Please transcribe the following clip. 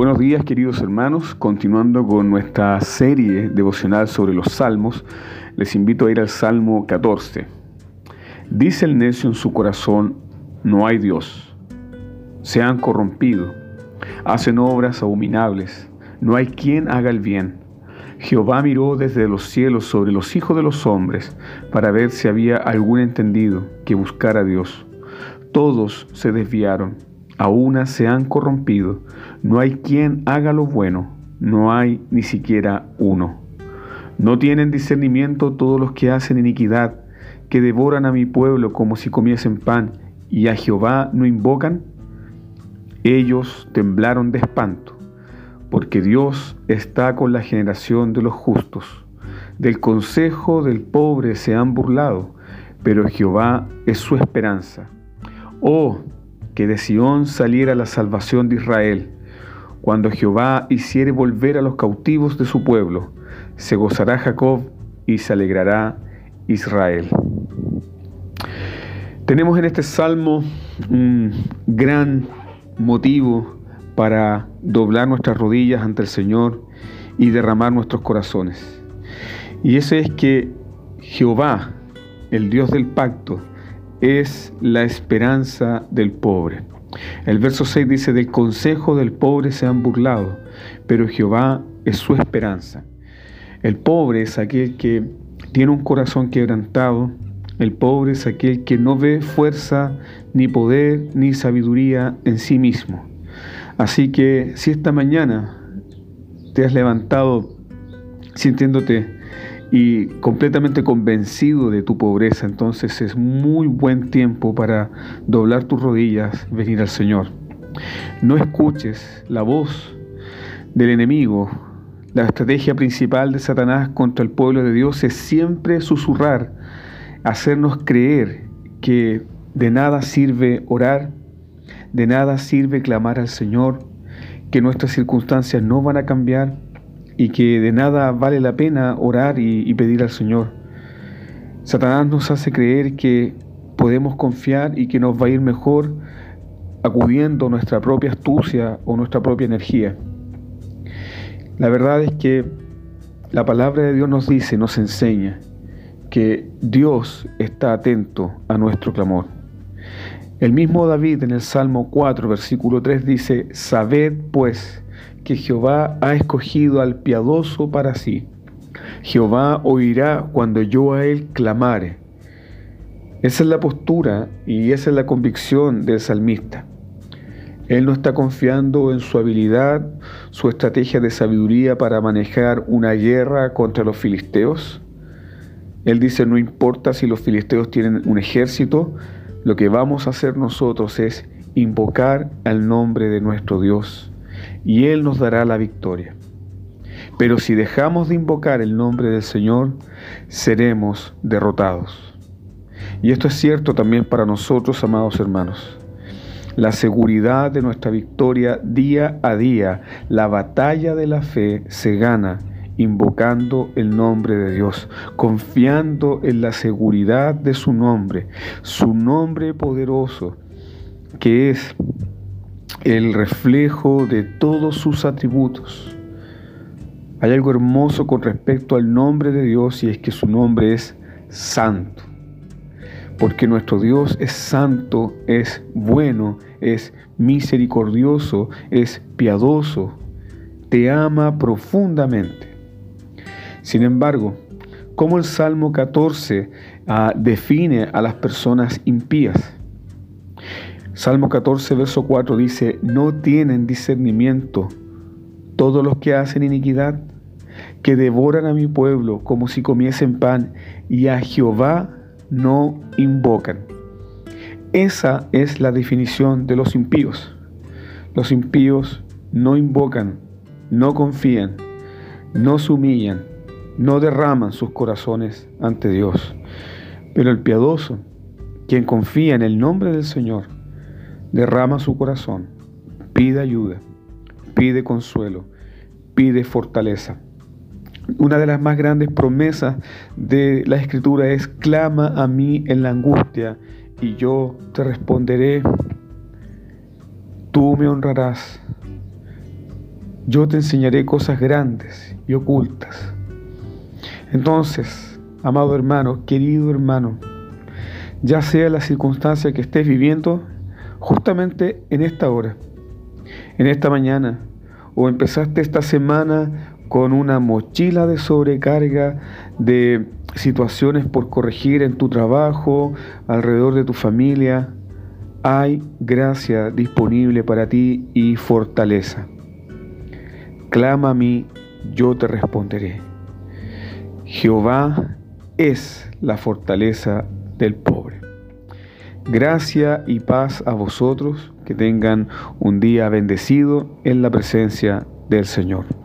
Buenos días queridos hermanos, continuando con nuestra serie devocional sobre los salmos, les invito a ir al Salmo 14. Dice el necio en su corazón, no hay Dios. Se han corrompido, hacen obras abominables, no hay quien haga el bien. Jehová miró desde los cielos sobre los hijos de los hombres para ver si había algún entendido que buscara a Dios. Todos se desviaron a una se han corrompido. No hay quien haga lo bueno, no hay ni siquiera uno. No tienen discernimiento todos los que hacen iniquidad, que devoran a mi pueblo como si comiesen pan, y a Jehová no invocan. Ellos temblaron de espanto, porque Dios está con la generación de los justos. Del consejo del pobre se han burlado, pero Jehová es su esperanza. Oh, que de Sión saliera la salvación de Israel. Cuando Jehová hiciere volver a los cautivos de su pueblo, se gozará Jacob y se alegrará Israel. Tenemos en este salmo un gran motivo para doblar nuestras rodillas ante el Señor y derramar nuestros corazones. Y ese es que Jehová, el Dios del pacto, es la esperanza del pobre. El verso 6 dice, del consejo del pobre se han burlado, pero Jehová es su esperanza. El pobre es aquel que tiene un corazón quebrantado, el pobre es aquel que no ve fuerza, ni poder, ni sabiduría en sí mismo. Así que si esta mañana te has levantado sintiéndote y completamente convencido de tu pobreza, entonces es muy buen tiempo para doblar tus rodillas, venir al Señor. No escuches la voz del enemigo. La estrategia principal de Satanás contra el pueblo de Dios es siempre susurrar, hacernos creer que de nada sirve orar, de nada sirve clamar al Señor, que nuestras circunstancias no van a cambiar, y que de nada vale la pena orar y, pedir al Señor. Satanás nos hace creer que podemos confiar y que nos va a ir mejor acudiendo a nuestra propia astucia o nuestra propia energía. La verdad es que la palabra de Dios nos dice, nos enseña que Dios está atento a nuestro clamor. El mismo David en el Salmo 4, versículo 3 dice, Sabed pues que Jehová ha escogido al piadoso para sí. Jehová oirá cuando yo a él clamare. Esa es la postura y esa es la convicción del salmista. Él no está confiando en su habilidad, su estrategia de sabiduría para manejar una guerra contra los filisteos. Él dice, no importa si los filisteos tienen un ejército, lo que vamos a hacer nosotros es invocar al nombre de nuestro Dios y Él nos dará la victoria. Pero si dejamos de invocar el nombre del Señor, seremos derrotados. Y esto es cierto también para nosotros, amados hermanos. La seguridad de nuestra victoria día a día, la batalla de la fe se gana invocando el nombre de Dios, confiando en la seguridad de su nombre, su nombre poderoso, que es el reflejo de todos sus atributos. Hay algo hermoso con respecto al nombre de Dios y es que su nombre es santo. Porque nuestro Dios es santo, es bueno, es misericordioso, es piadoso, te ama profundamente. Sin embargo, ¿cómo el Salmo 14 ah, define a las personas impías? Salmo 14, verso 4 dice, no tienen discernimiento todos los que hacen iniquidad, que devoran a mi pueblo como si comiesen pan, y a Jehová no invocan. Esa es la definición de los impíos. Los impíos no invocan, no confían, no se humillan, no derraman sus corazones ante Dios. Pero el piadoso, quien confía en el nombre del Señor, derrama su corazón, pide ayuda, pide consuelo, pide fortaleza. Una de las más grandes promesas de la escritura es, clama a mí en la angustia y yo te responderé, tú me honrarás, yo te enseñaré cosas grandes y ocultas. Entonces, amado hermano, querido hermano, ya sea la circunstancia que estés viviendo, justamente en esta hora, en esta mañana, o empezaste esta semana con una mochila de sobrecarga de situaciones por corregir en tu trabajo, alrededor de tu familia, hay gracia disponible para ti y fortaleza. Clama a mí, yo te responderé. Jehová es la fortaleza del pobre. Gracia y paz a vosotros, que tengan un día bendecido en la presencia del Señor.